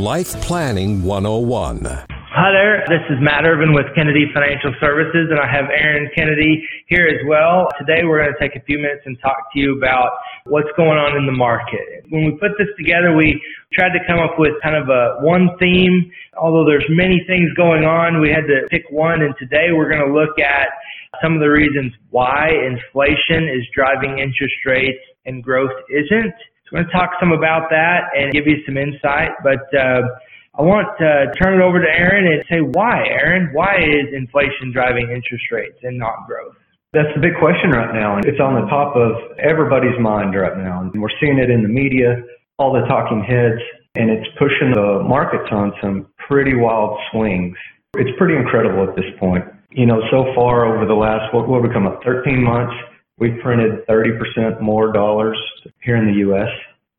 Life Planning 101. Hi there, this is Matt Ervin with Kennedy Financial Services, and I have Aaron Kennedy here as well. Today we're going to take a few minutes and talk to you about what's going on in the market. When we put this together, we tried to come up with kind of a one theme. Although there's many things going on, we had to pick one, and today we're going to look at some of the reasons why inflation is driving interest rates and growth isn't. So I'm going to talk some about that and give you some insight, but uh, I want to turn it over to Aaron and say why, Aaron, why is inflation driving interest rates and not growth? That's the big question right now, and it's on the top of everybody's mind right now. And we're seeing it in the media, all the talking heads, and it's pushing the markets on some pretty wild swings. It's pretty incredible at this point. You know, so far over the last, what would we come up, 13 months, we printed 30% more dollars here in the U.S.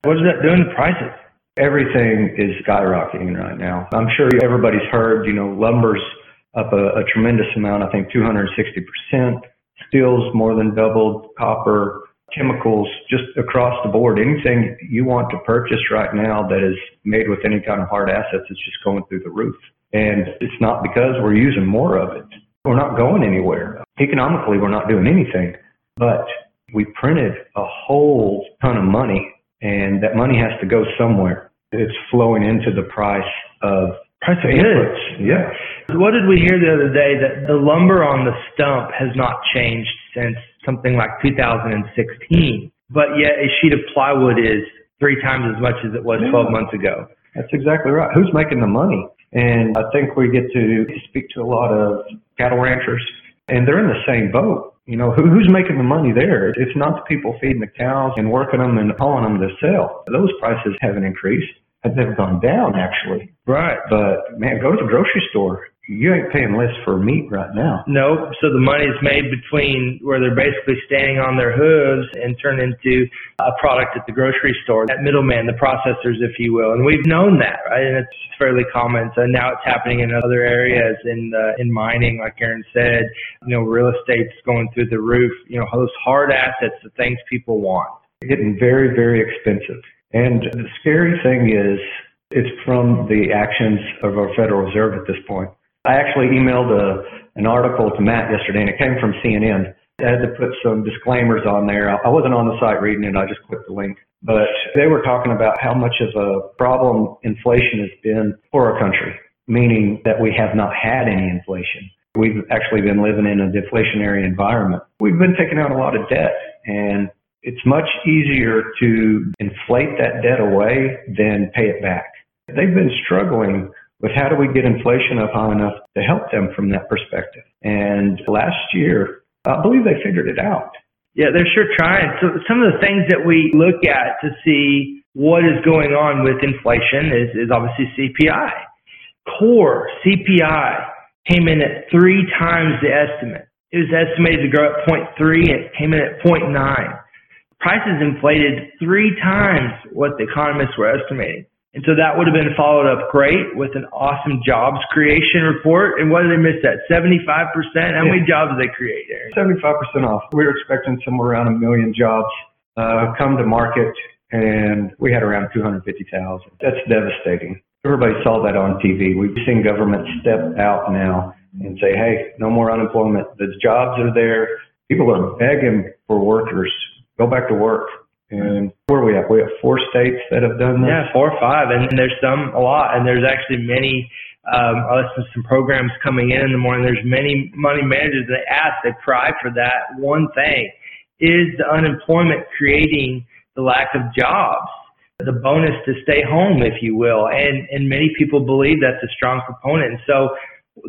What is that doing to prices? Everything is skyrocketing right now. I'm sure everybody's heard, you know, lumber's up a, a tremendous amount, I think 260%. Steel's more than doubled, copper, chemicals, just across the board. Anything you want to purchase right now that is made with any kind of hard assets is just going through the roof. And it's not because we're using more of it. We're not going anywhere. Economically, we're not doing anything. But we printed a whole ton of money, and that money has to go somewhere. It's flowing into the price of price of inputs. Yeah. What did we hear the other day that the lumber on the stump has not changed since something like 2016, but yet a sheet of plywood is three times as much as it was 12 months ago. That's exactly right. Who's making the money? And I think we get to speak to a lot of cattle ranchers, and they're in the same boat you know, who, who's making the money there? It's not the people feeding the cows and working them and hauling them to sell. Those prices haven't increased. They've gone down actually. Right. But man, go to the grocery store you ain't paying less for meat right now. No, so the money is made between where they're basically standing on their hooves and turned into a product at the grocery store. That middleman, the processors, if you will, and we've known that, right? And it's fairly common. So now it's happening in other areas in the, in mining, like Aaron said. You know, real estate's going through the roof. You know, those hard assets, the things people want. Getting very, very expensive. And the scary thing is, it's from the actions of our Federal Reserve at this point. I actually emailed a, an article to Matt yesterday, and it came from CNN. I had to put some disclaimers on there. I wasn't on the site reading it. I just clicked the link. But they were talking about how much of a problem inflation has been for our country, meaning that we have not had any inflation. We've actually been living in a deflationary environment. We've been taking out a lot of debt, and it's much easier to inflate that debt away than pay it back. They've been struggling but how do we get inflation up high enough to help them from that perspective? And last year, I believe they figured it out. Yeah, they're sure trying. So some of the things that we look at to see what is going on with inflation is, is obviously CPI. Core CPI came in at three times the estimate. It was estimated to grow at 0.3 and it came in at 0.9. Prices inflated three times what the economists were estimating. And so that would have been followed up great with an awesome jobs creation report. And what did they miss that? 75%? How many jobs did they create there? 75% off. We were expecting somewhere around a million jobs uh, come to market, and we had around 250,000. That's devastating. Everybody saw that on TV. We've seen government step out now and say, hey, no more unemployment. The jobs are there. People are begging for workers. Go back to work. And where are we at? We have four states that have done this. Yeah, four or five, and there's some a lot, and there's actually many. Um, I listened to some programs coming in in the morning. There's many money managers that ask, they cry for that one thing: is the unemployment creating the lack of jobs, the bonus to stay home, if you will, and and many people believe that's a strong component. And so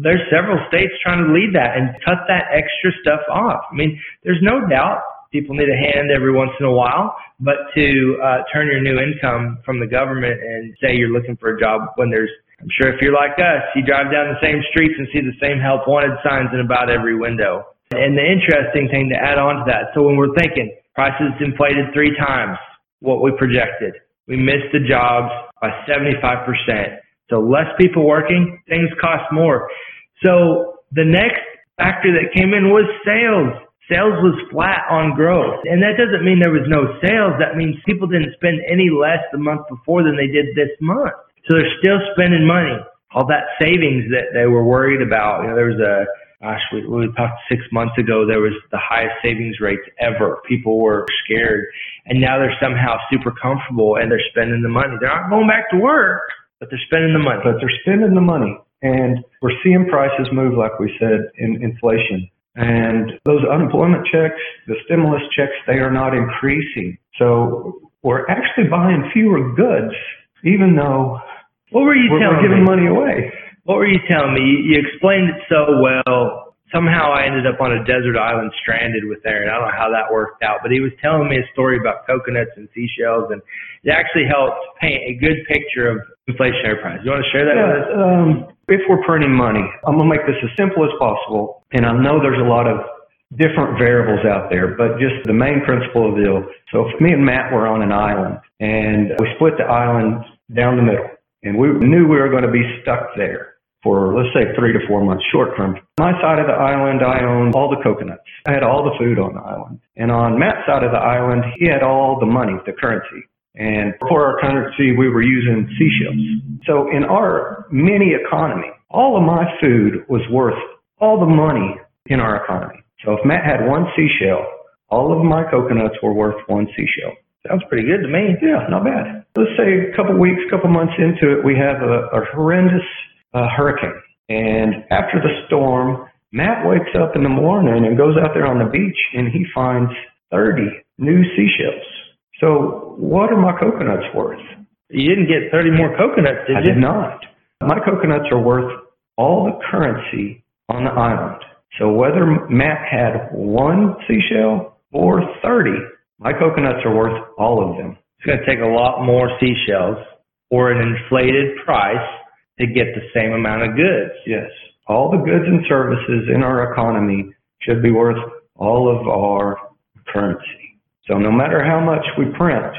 there's several states trying to lead that and cut that extra stuff off. I mean, there's no doubt people need a hand every once in a while, but to uh, turn your new income from the government and say you're looking for a job when there's I'm sure if you're like us, you drive down the same streets and see the same help wanted signs in about every window. And the interesting thing to add on to that, so when we're thinking prices inflated three times what we projected, we missed the jobs by 75%. So less people working, things cost more. So the next factor that came in was sales. Sales was flat on growth. And that doesn't mean there was no sales. That means people didn't spend any less the month before than they did this month. So they're still spending money. All that savings that they were worried about. You know, there was a gosh, we, we talked six months ago, there was the highest savings rates ever. People were scared. And now they're somehow super comfortable and they're spending the money. They're not going back to work, but they're spending the money. But they're spending the money. And we're seeing prices move, like we said, in inflation. And those unemployment checks, the stimulus checks, they are not increasing. So we're actually buying fewer goods, even though what were you we're, telling we're giving me? money away. What were you telling me? You, you explained it so well. Somehow I ended up on a desert island stranded with Aaron. I don't know how that worked out, but he was telling me a story about coconuts and seashells, and it actually helped paint a good picture of inflationary prices. You want to share that yeah, with us? Um, if we're printing money, I'm going to make this as simple as possible. And I know there's a lot of different variables out there, but just the main principle of the deal. So if me and Matt were on an island and we split the island down the middle and we knew we were going to be stuck there for, let's say, three to four months short term. My side of the island, I owned all the coconuts. I had all the food on the island. And on Matt's side of the island, he had all the money, the currency. And for our currency, we were using seashells. So in our mini economy, all of my food was worth all the money in our economy. So if Matt had one seashell, all of my coconuts were worth one seashell. Sounds pretty good to me. Yeah, not bad. Let's say a couple weeks, couple months into it, we have a, a horrendous uh, hurricane. And after the storm, Matt wakes up in the morning and goes out there on the beach and he finds 30 new seashells. So what are my coconuts worth? You didn't get 30 more coconuts, did I you? did not. My coconuts are worth all the currency on the island. So whether Matt had one seashell or 30, my coconuts are worth all of them. It's going to take a lot more seashells or an inflated price to get the same amount of goods. Yes. All the goods and services in our economy should be worth all of our currency. So no matter how much we print,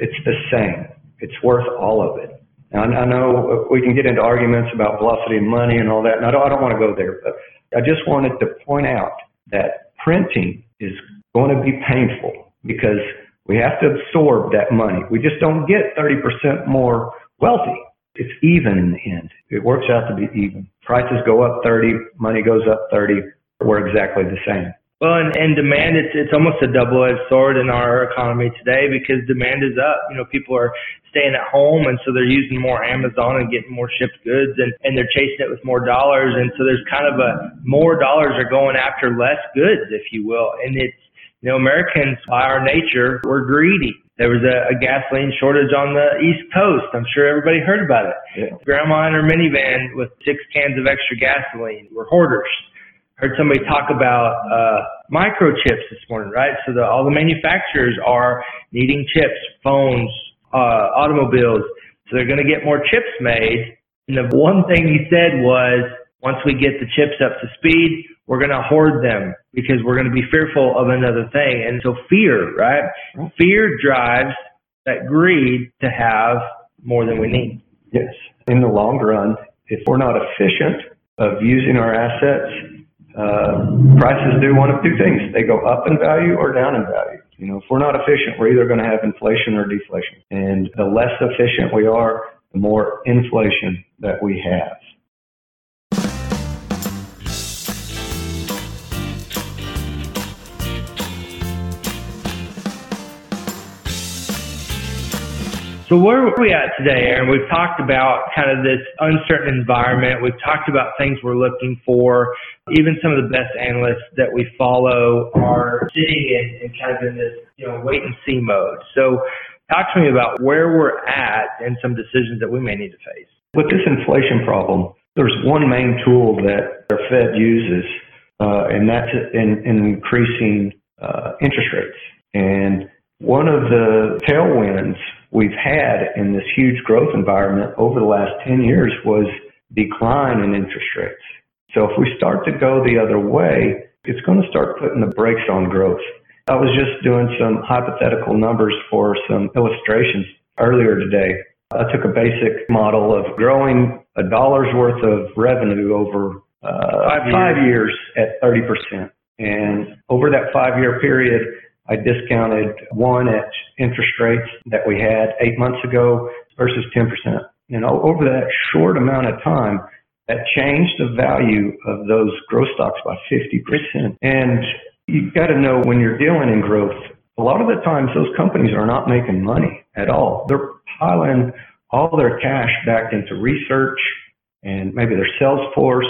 it's the same. It's worth all of it. Now, I know we can get into arguments about velocity of money and all that, and I don't, I don't want to go there, but I just wanted to point out that printing is going to be painful because we have to absorb that money. We just don't get 30% more wealthy. It's even in the end. It works out to be even. Prices go up 30, money goes up 30. We're exactly the same. Well, and, and demand, it's, it's almost a double-edged sword in our economy today because demand is up. You know, people are staying at home and so they're using more Amazon and getting more shipped goods and, and they're chasing it with more dollars. And so there's kind of a, more dollars are going after less goods, if you will. And it's, you know, Americans by our nature, we're greedy. There was a, a gasoline shortage on the East Coast. I'm sure everybody heard about it. Yeah. Grandma in her minivan with six cans of extra gasoline. We're hoarders heard somebody talk about uh, microchips this morning, right? So the, all the manufacturers are needing chips, phones, uh, automobiles. So they're going to get more chips made. And the one thing he said was, once we get the chips up to speed, we're going to hoard them because we're going to be fearful of another thing. And so fear, right? Fear drives that greed to have more than we need. Yes. In the long run, if we're not efficient of using our assets, uh, prices do one of two things. They go up in value or down in value. You know, if we're not efficient, we're either going to have inflation or deflation. And the less efficient we are, the more inflation that we have. So where are we at today, Aaron? We've talked about kind of this uncertain environment. We've talked about things we're looking for. Even some of the best analysts that we follow are sitting in, in kind of in this, you know, wait and see mode. So talk to me about where we're at and some decisions that we may need to face. With this inflation problem, there's one main tool that our Fed uses, uh, and that's in, in increasing uh, interest rates. And one of the tailwinds we've had in this huge growth environment over the last 10 years was decline in interest rates. So if we start to go the other way, it's going to start putting the brakes on growth. I was just doing some hypothetical numbers for some illustrations earlier today. I took a basic model of growing a dollar's worth of revenue over uh, five, years. five years at 30%. And over that five year period, I discounted one at interest rates that we had eight months ago versus 10%. And over that short amount of time, that changed the value of those growth stocks by 50%. And you've got to know when you're dealing in growth, a lot of the times those companies are not making money at all. They're piling all their cash back into research and maybe their sales force.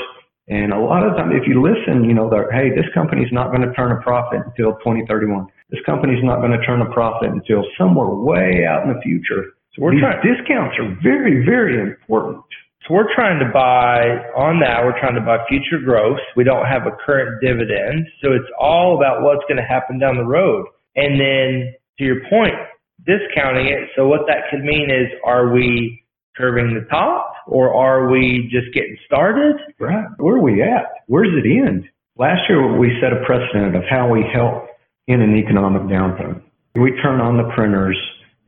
And a lot of the time, if you listen, you know, hey, this company's not going to turn a profit until 2031. This company's not going to turn a profit until somewhere way out in the future. So we're These trying, discounts are very, very important. So we're trying to buy on that. We're trying to buy future growth. We don't have a current dividend. So it's all about what's going to happen down the road. And then to your point, discounting it. So what that could mean is, are we curving the top or are we just getting started? Right. Where are we at? Where's it end? Last year we set a precedent of how we help in an economic downturn. We turn on the printers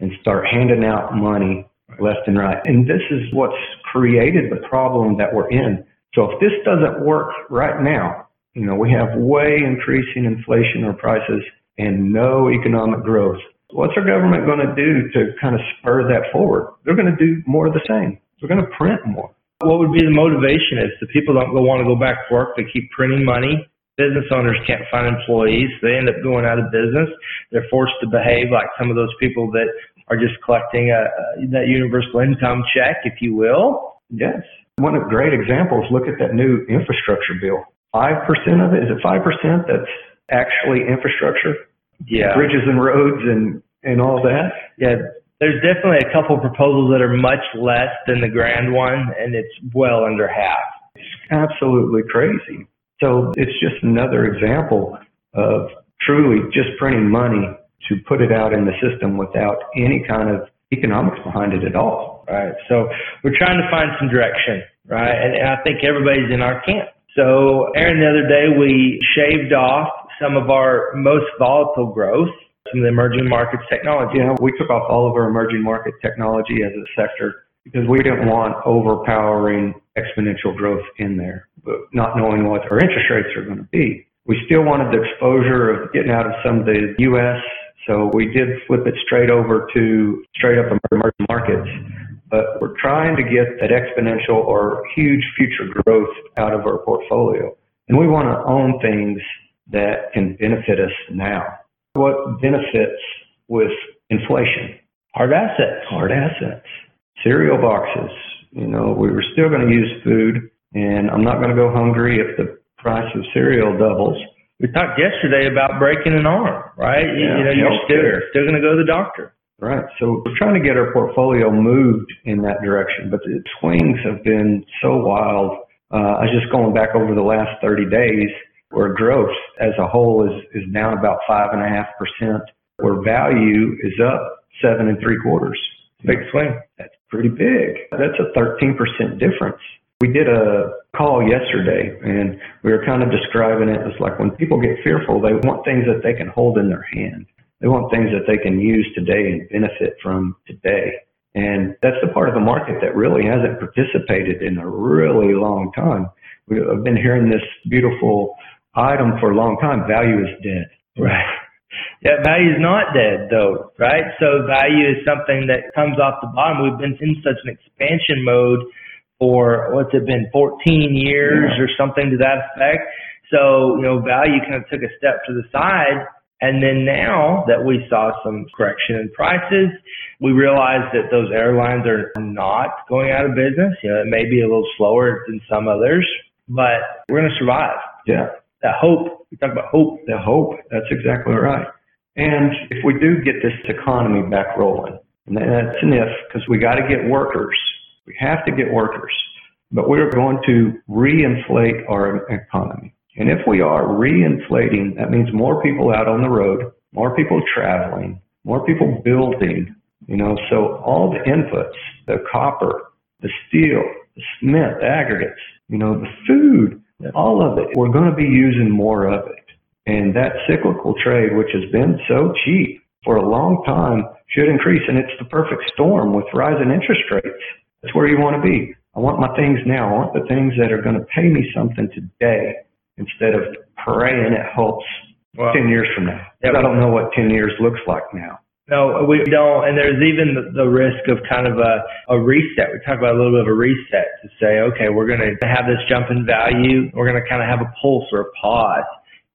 and start handing out money left and right. And this is what's created the problem that we're in. So if this doesn't work right now, you know, we have way increasing inflation or prices and no economic growth. What's our government going to do to kind of spur that forward? They're going to do more of the same. They're going to print more. What would be the motivation is the people don't go want to go back to work. They keep printing money. Business owners can't find employees. They end up going out of business. They're forced to behave like some of those people that are just collecting a, that universal income check, if you will. Yes. One of the great examples, look at that new infrastructure bill. 5% of it, is it 5% that's actually infrastructure? Yeah. Bridges and roads and, and all that? Yeah. There's definitely a couple proposals that are much less than the grand one, and it's well under half. It's absolutely crazy. So it's just another example of truly just printing money to put it out in the system without any kind of economics behind it at all. Right. So we're trying to find some direction, right? And, and I think everybody's in our camp. So Aaron, the other day we shaved off some of our most volatile growth, some of the emerging markets technology. Yeah, we took off all of our emerging market technology as a sector because we didn't want overpowering exponential growth in there, but not knowing what our interest rates are going to be. We still wanted the exposure of getting out of some of the U.S. So we did flip it straight over to straight up emerging markets. But we're trying to get that exponential or huge future growth out of our portfolio. And we want to own things that can benefit us now. What benefits with inflation? Hard assets. Hard assets. Cereal boxes. You know, we were still going to use food, and I'm not going to go hungry if the price of cereal doubles. We talked yesterday about breaking an arm, right? Yeah, you, you know, you're still, still going to go to the doctor. Right. So we're trying to get our portfolio moved in that direction, but the swings have been so wild. Uh, I was just going back over the last 30 days where growth as a whole is, is down about five and a half percent, where value is up seven and three quarters. Big swing. That's pretty big. That's a 13% difference. We did a call yesterday and we were kind of describing it as like when people get fearful, they want things that they can hold in their hand. They want things that they can use today and benefit from today. And that's the part of the market that really hasn't participated in a really long time. We've been hearing this beautiful item for a long time. Value is dead. Right. Yeah, value is not dead though, right? So value is something that comes off the bottom. We've been in such an expansion mode for what's it been, 14 years yeah. or something to that effect. So, you know, value kind of took a step to the side. And then now that we saw some correction in prices, we realized that those airlines are not going out of business. You know, it may be a little slower than some others, but we're going to survive. Yeah that hope. We talk about hope. The hope. That's exactly right. And if we do get this economy back rolling, and that's an if, because we got to get workers. We have to get workers. But we're going to reinflate our economy. And if we are reinflating, that means more people out on the road, more people traveling, more people building, you know, so all the inputs, the copper, the steel, the cement, the aggregates, you know, the food, all of it, we're going to be using more of it. And that cyclical trade, which has been so cheap for a long time, should increase. And it's the perfect storm with rising interest rates. That's where you want to be. I want my things now. I want the things that are going to pay me something today instead of praying it helps well, 10 years from now. Yeah, I don't know what 10 years looks like now. No, we don't. And there's even the, risk of kind of a, a reset. We talk about a little bit of a reset to say, okay, we're going to have this jump in value. We're going to kind of have a pulse or a pause.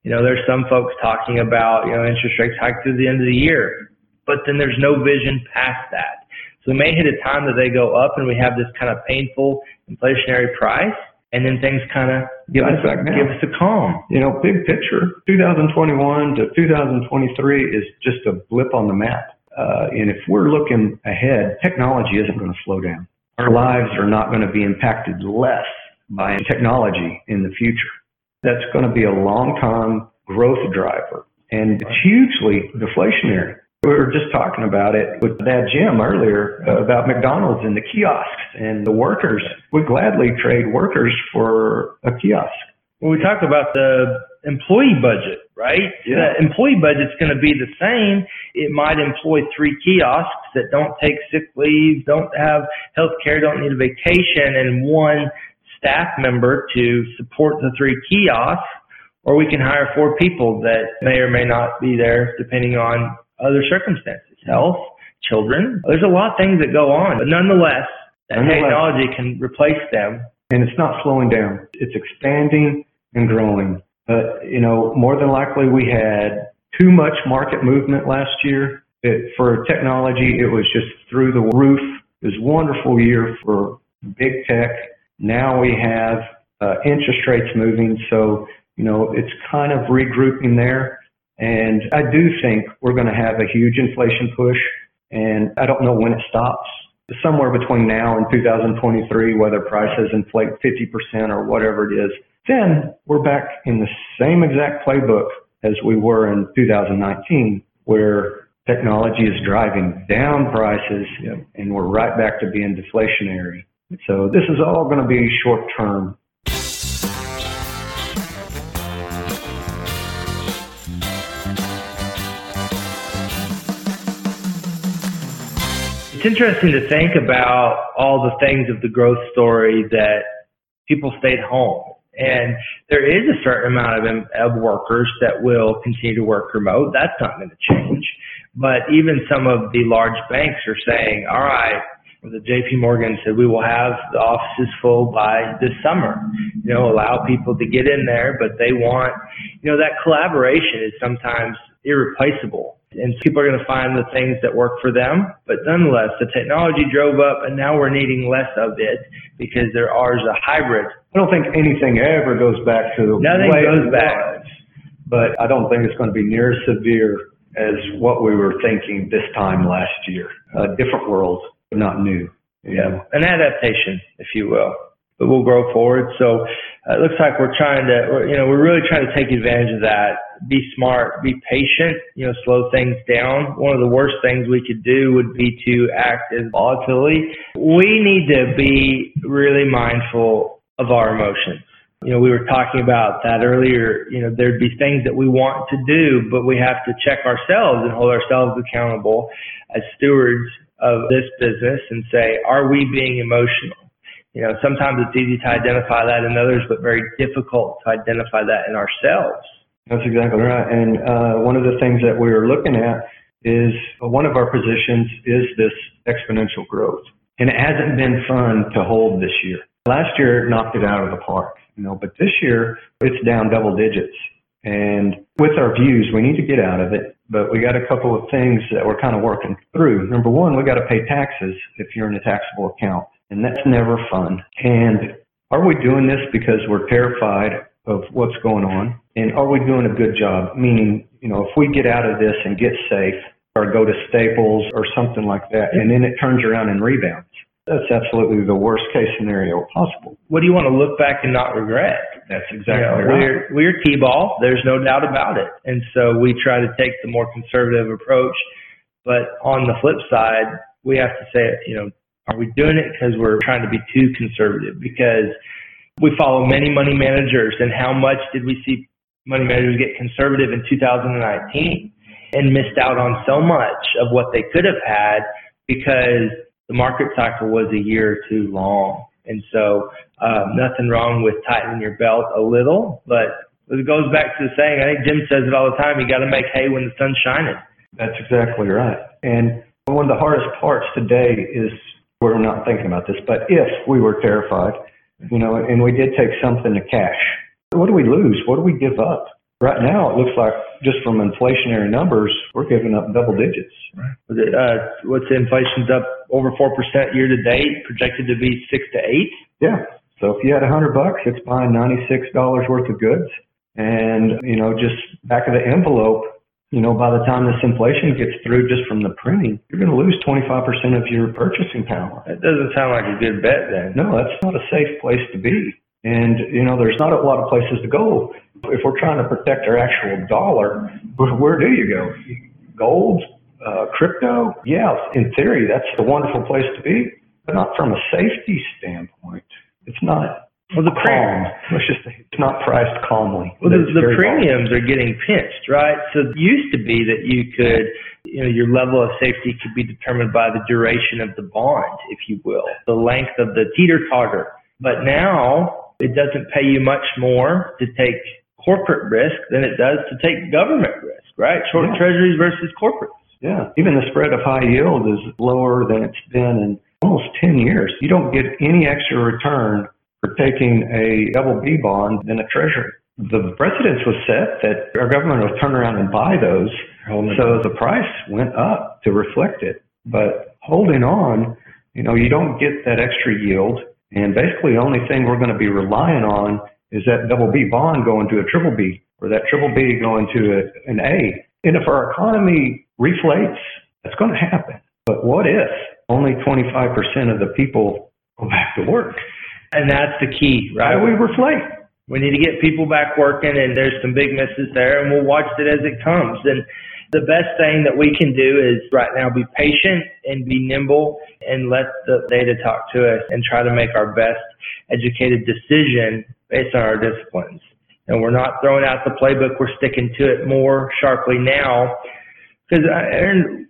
You know, there's some folks talking about, you know, interest rates hike through the end of the year, but then there's no vision past that. So we may hit a time that they go up and we have this kind of painful inflationary price and then things kind of give us give us a calm. You know, big picture, 2021 to 2023 is just a blip on the map. Uh, and if we're looking ahead, technology isn't going to slow down. Our lives are not going to be impacted less by technology in the future. That's going to be a long-term growth driver, and it's hugely deflationary. We were just talking about it with that Jim earlier about McDonald's and the kiosks and the workers. Would gladly trade workers for a kiosk. Well, we talked about the employee budget, right? Yeah. The employee budget's going to be the same. It might employ three kiosks that don't take sick leave, don't have health care, don't need a vacation, and one staff member to support the three kiosks. Or we can hire four people that may or may not be there depending on other circumstances, health, children. There's a lot of things that go on, but nonetheless, that nonetheless, technology can replace them. And it's not slowing down. It's expanding and growing. But, you know, more than likely we had too much market movement last year. It, for technology, it was just through the roof. It was a wonderful year for big tech. Now we have uh, interest rates moving. So, you know, it's kind of regrouping there. And I do think we're going to have a huge inflation push, and I don't know when it stops. Somewhere between now and 2023, whether prices inflate 50% or whatever it is, then we're back in the same exact playbook as we were in 2019, where technology is driving down prices and we're right back to being deflationary. So this is all going to be short term it's interesting to think about all the things of the growth story that people stayed home. And there is a certain amount of, of workers that will continue to work remote. That's not going to change. But even some of the large banks are saying, all right, the JP Morgan said we will have the offices full by this summer. You know, allow people to get in there, but they want, you know, that collaboration is sometimes irreplaceable and people are going to find the things that work for them. But nonetheless, the technology drove up, and now we're needing less of it because there are a hybrid. I don't think anything ever goes back to the Nothing way goes it back. was, but I don't think it's going to be near as severe as what we were thinking this time last year. A different world, but not new. Yeah, an adaptation, if you will but we'll grow forward. So Uh, it looks like we're trying to, you know, we're really trying to take advantage of that. Be smart, be patient, you know, slow things down. One of the worst things we could do would be to act as volatility. We need to be really mindful of our emotions. You know, we were talking about that earlier. You know, there'd be things that we want to do, but we have to check ourselves and hold ourselves accountable as stewards of this business and say, are we being emotional? You know, sometimes it's easy to identify that in others, but very difficult to identify that in ourselves. That's exactly right. And uh, one of the things that we are looking at is uh, one of our positions is this exponential growth. And it hasn't been fun to hold this year. Last year it knocked it out of the park, you know, but this year it's down double digits. And with our views, we need to get out of it, but we got a couple of things that we're kind of working through. Number one, we got to pay taxes if you're in a taxable account and that's never fun. And are we doing this because we're terrified of what's going on? And are we doing a good job? Meaning, you know, if we get out of this and get safe or go to Staples or something like that, and then it turns around and rebounds, that's absolutely the worst case scenario possible. What do you want to look back and not regret? That's exactly You know, right. We're we're T-ball. There's no doubt about it. And so we try to take the more conservative approach. But on the flip side, we have to say, you know, are we doing it because we're trying to be too conservative? Because we follow many money managers, and how much did we see money managers get conservative in 2019 and missed out on so much of what they could have had because the market cycle was a year too long. And so, um, nothing wrong with tightening your belt a little, but it goes back to the saying. I think Jim says it all the time. You got to make hay when the sun's shining. That's exactly right. And one of the hardest parts today is we're not thinking about this, but if we were terrified, you know, and we did take something to cash, what do we lose? What do we give up? Right now, it looks like just from inflationary numbers, we're giving up double digits. It, uh, what's the inflation's up over 4% year to date, projected to be 6 to 8. Yeah. So if you had a hundred bucks, it's buying ninety-six dollars worth of goods, and you know, just back of the envelope, you know, by the time this inflation gets through, just from the printing, you're going to lose twenty-five percent of your purchasing power. That doesn't sound like a good bet then. No, that's not a safe place to be. And, you know, there's not a lot of places to go. If we're trying to protect our actual dollar, where, where do you go? Gold, uh, crypto? Yeah, in theory, that's a wonderful place to be, but not from a safety standpoint. It's not Well, the calm. Let's just say it's not priced calmly. well, the, the premiums are getting pinched, right? So it used to be that you could, you know, your level of safety could be determined by the duration of the bond, if you will, the length of the teeter totter. But now it doesn't pay you much more to take corporate risk than it does to take government risk, right? Short Yeah. treasuries versus corporates. Yeah, even the spread of high yield is lower than it's been in almost 10 years. You don't get any extra return for taking a double B bond than a treasury. The precedence was set that our government will turn around and buy those, so the price went up to reflect it. But holding on, you know, you don't get that extra yield, and basically the only thing we're going to be relying on is that double B bond going to a triple B or that triple B going to a, an A. And if our economy reflates, that's going to happen. But what if only 25% of the people go back to work? And that's the key, right? How we reflate? We need to get people back working, and there's some big misses there, and we'll watch it as it comes. And the best thing that we can do is right now be patient and be nimble and let the data talk to us and try to make our best educated decision based on our disciplines. And we're not throwing out the playbook, we're sticking to it more sharply now. Because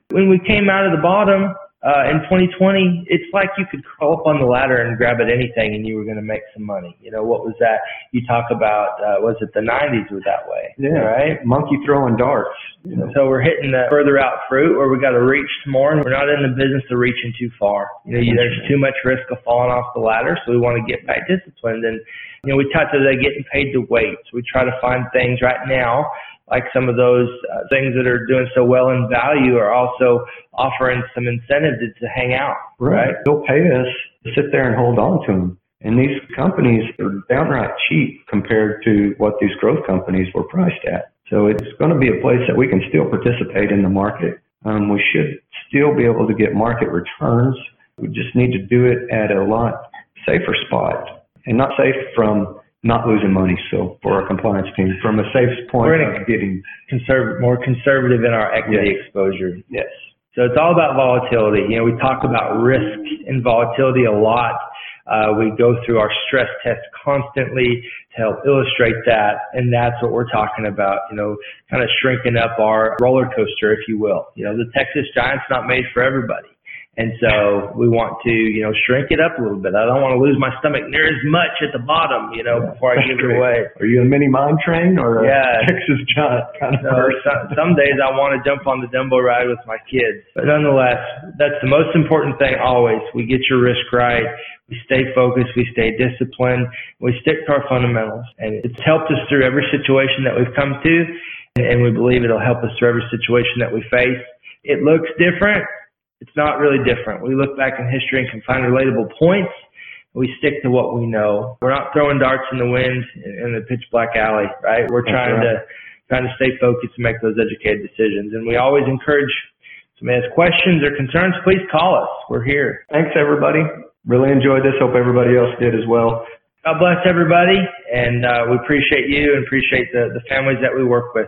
when we came out of the bottom, uh, in 2020, it's like you could crawl up on the ladder and grab at anything and you were going to make some money. You know, what was that? You talk about, uh, was it the 90s was that way? Yeah. Right? Monkey throwing darts. You know, So we're hitting the further out fruit where we got to reach more and we're not in the business of reaching too far. You know, you, there's too much risk of falling off the ladder. So we want to get back disciplined. And, you know, we talked today getting paid to wait. So we try to find things right now like some of those uh, things that are doing so well in value are also offering some incentive to, to hang out, right? They'll pay us to sit there and hold on to them. And these companies are downright cheap compared to what these growth companies were priced at. So it's going to be a place that we can still participate in the market. Um, we should still be able to get market returns. We just need to do it at a lot safer spot and not safe from not losing money. So for our compliance team, from a safe point We're of getting, Conserv- more conservative in our equity Yes. exposure. yes, So it's all about volatility. You know, we talk about risk and volatility a lot. Uh, we go through our stress test constantly to help illustrate that, and that's what we're talking about. You know, kind of shrinking up our roller coaster, if you will. You know, the Texas Giants not made for everybody. And so we want to, you know, shrink it up a little bit. I don't want to lose my stomach near as much at the bottom, you know, before I give it away. Are you a mini mine train or a Yeah. Texas Giant kind of So some, some days I want to jump on the Dumbo ride with my kids. But nonetheless, that's the most important thing always. We get your risk right. We stay focused. We stay disciplined. We stick to our fundamentals. And it's helped us through every situation that we've come to. And we believe it'll help us through every situation that we face. It looks different. It's not really different. We look back in history and can find relatable points. We stick to what we know. We're not throwing darts in the wind in the pitch black alley, right? We're trying right. to trying to stay focused and make those educated decisions. And we always encourage somebody has questions or concerns, please call us. We're here. Thanks, everybody. Really enjoyed this. Hope everybody else did as well. God bless everybody, and uh, we appreciate you and appreciate the, the families that we work with.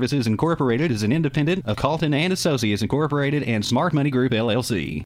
Services Incorporated is an independent of Calton and Associates Incorporated and Smart Money Group LLC.